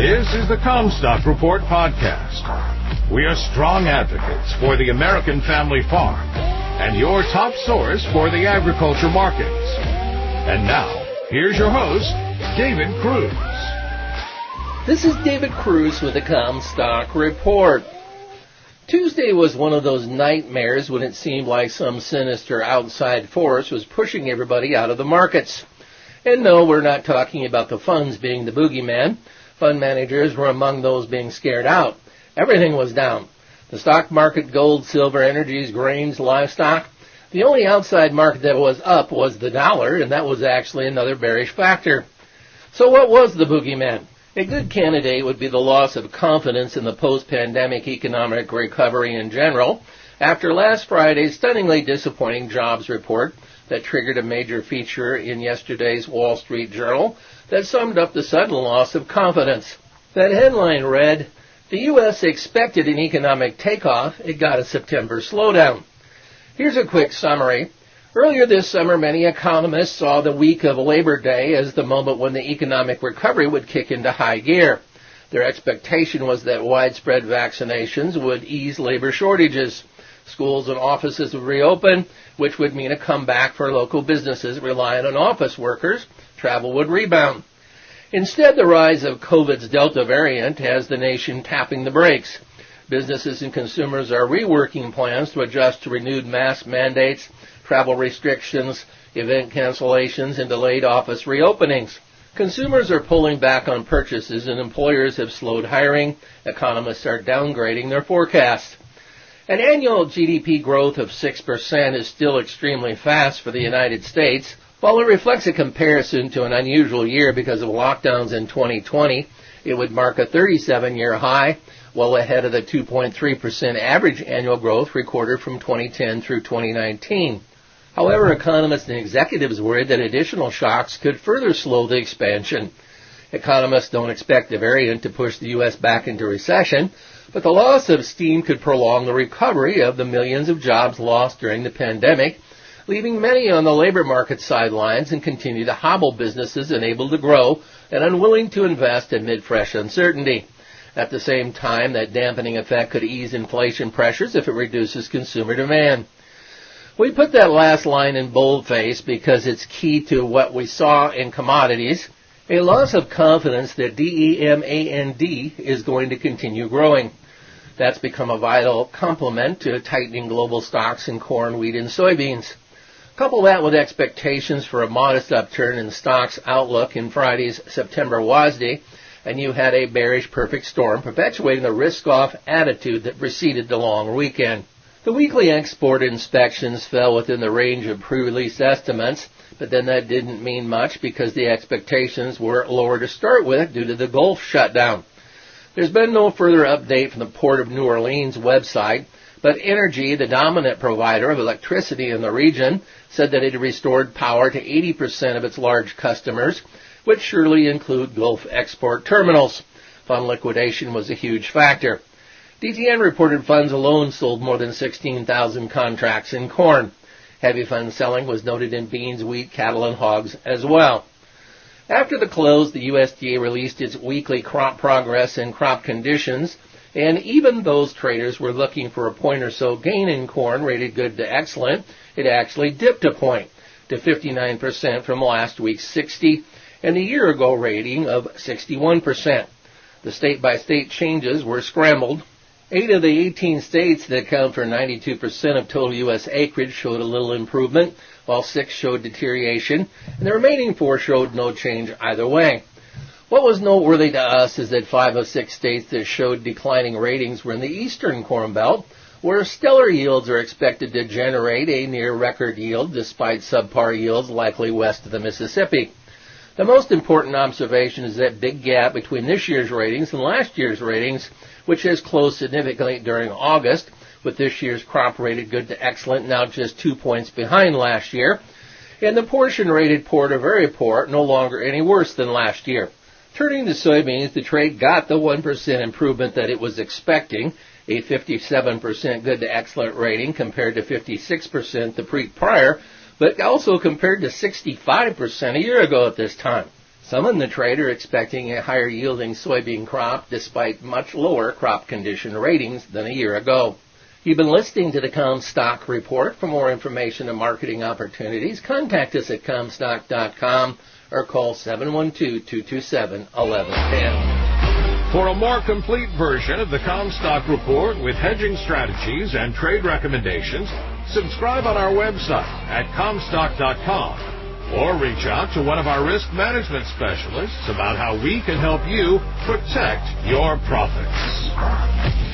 This is the Commstock Report podcast. We are strong advocates for the American family farm and your top source for the agriculture markets. And now, here's your host, David Cruz. This is David Cruz with the Commstock Report. Tuesday was one of those nightmares when it seemed like some sinister outside force was pushing everybody out of the markets. And no, we're not talking about the funds being the boogeyman. Fund managers were among those being scared out. Everything was down. The stock market, gold, silver, energies, grains, livestock. The only outside market that was up was the dollar, and that was actually another bearish factor. So what was the boogeyman? A good candidate would be the loss of confidence in the post-pandemic economic recovery in general after last Friday's stunningly disappointing jobs report that triggered a major feature in yesterday's Wall Street Journal that summed up the sudden loss of confidence. That headline read, the U.S. expected an economic takeoff, it got a September slowdown. Here's a quick summary. Earlier this summer, many economists saw the week of Labor Day as the moment when the economic recovery would kick into high gear. Their expectation was that widespread vaccinations would ease labor shortages. Schools and offices would reopen, which would mean a comeback for local businesses reliant on office workers. Travel would rebound. Instead, the rise of COVID's Delta variant has the nation tapping the brakes. Businesses and consumers are reworking plans to adjust to renewed mask mandates, travel restrictions, event cancellations, and delayed office reopenings. Consumers are pulling back on purchases and employers have slowed hiring. Economists are downgrading their forecasts. An annual GDP growth of 6% is still extremely fast for the United States, while it reflects a comparison to an unusual year because of lockdowns in 2020, it would mark a 37-year high, well ahead of the 2.3% average annual growth recorded from 2010 through 2019. However, economists and executives worried that additional shocks could further slow the expansion. Economists don't expect the variant to push the U.S. back into recession, but the loss of steam could prolong the recovery of the millions of jobs lost during the pandemic leaving many on the labor market sidelines and continue to hobble businesses unable to grow and unwilling to invest amid fresh uncertainty. At the same time, that dampening effect could ease inflation pressures if it reduces consumer demand. We put that last line in boldface because it's key to what we saw in commodities. A loss of confidence that D-E-M-A-N-D is going to continue growing. That's become a vital complement to tightening global stocks in corn, wheat, and soybeans. Couple that with expectations for a modest upturn in stocks outlook in Friday's September WASDE, and you had a bearish perfect storm perpetuating the risk-off attitude that preceded the long weekend. The weekly export inspections fell within the range of pre-release estimates, but then that didn't mean much because the expectations were lower to start with due to the Gulf shutdown. There's been no further update from the Port of New Orleans website, but Entergy, the dominant provider of electricity in the region, said that it had restored power to 80% of its large customers, which surely include Gulf export terminals. Fund liquidation was a huge factor. DTN reported funds alone sold more than 16,000 contracts in corn. Heavy fund selling was noted in beans, wheat, cattle, and hogs as well. After the close, the USDA released its weekly crop progress and crop conditions, and even those traders were looking for a point or so gain in corn rated good to excellent. It actually dipped a point to 59% from last week's 60 and a year ago rating of 61%. The state by state changes were scrambled. Eight of the 18 states that account for 92% of total U.S. acreage showed a little improvement, while six showed deterioration, and the remaining four showed no change either way. What was noteworthy to us is that five of six states that showed declining ratings were in the eastern Corn Belt, where stellar yields are expected to generate a near record yield despite subpar yields likely west of the Mississippi. The most important observation is that big gap between this year's ratings and last year's ratings, which has closed significantly during August, with this year's crop rated good to excellent now just two points behind last year, and the portion rated poor to very poor no longer any worse than last year. Turning to soybeans, the trade got the 1% improvement that it was expecting, a 57% good to excellent rating compared to 56% the week prior, but also compared to 65% a year ago at this time. Some in the trade are expecting a higher yielding soybean crop despite much lower crop condition ratings than a year ago. You've been listening to the Commstock Report. For more information and marketing opportunities, contact us at Commstock.com or call 712-227-1110. For a more complete version of the Commstock Report with hedging strategies and trade recommendations, subscribe on our website at Commstock.com or reach out to one of our risk management specialists about how we can help you protect your profits.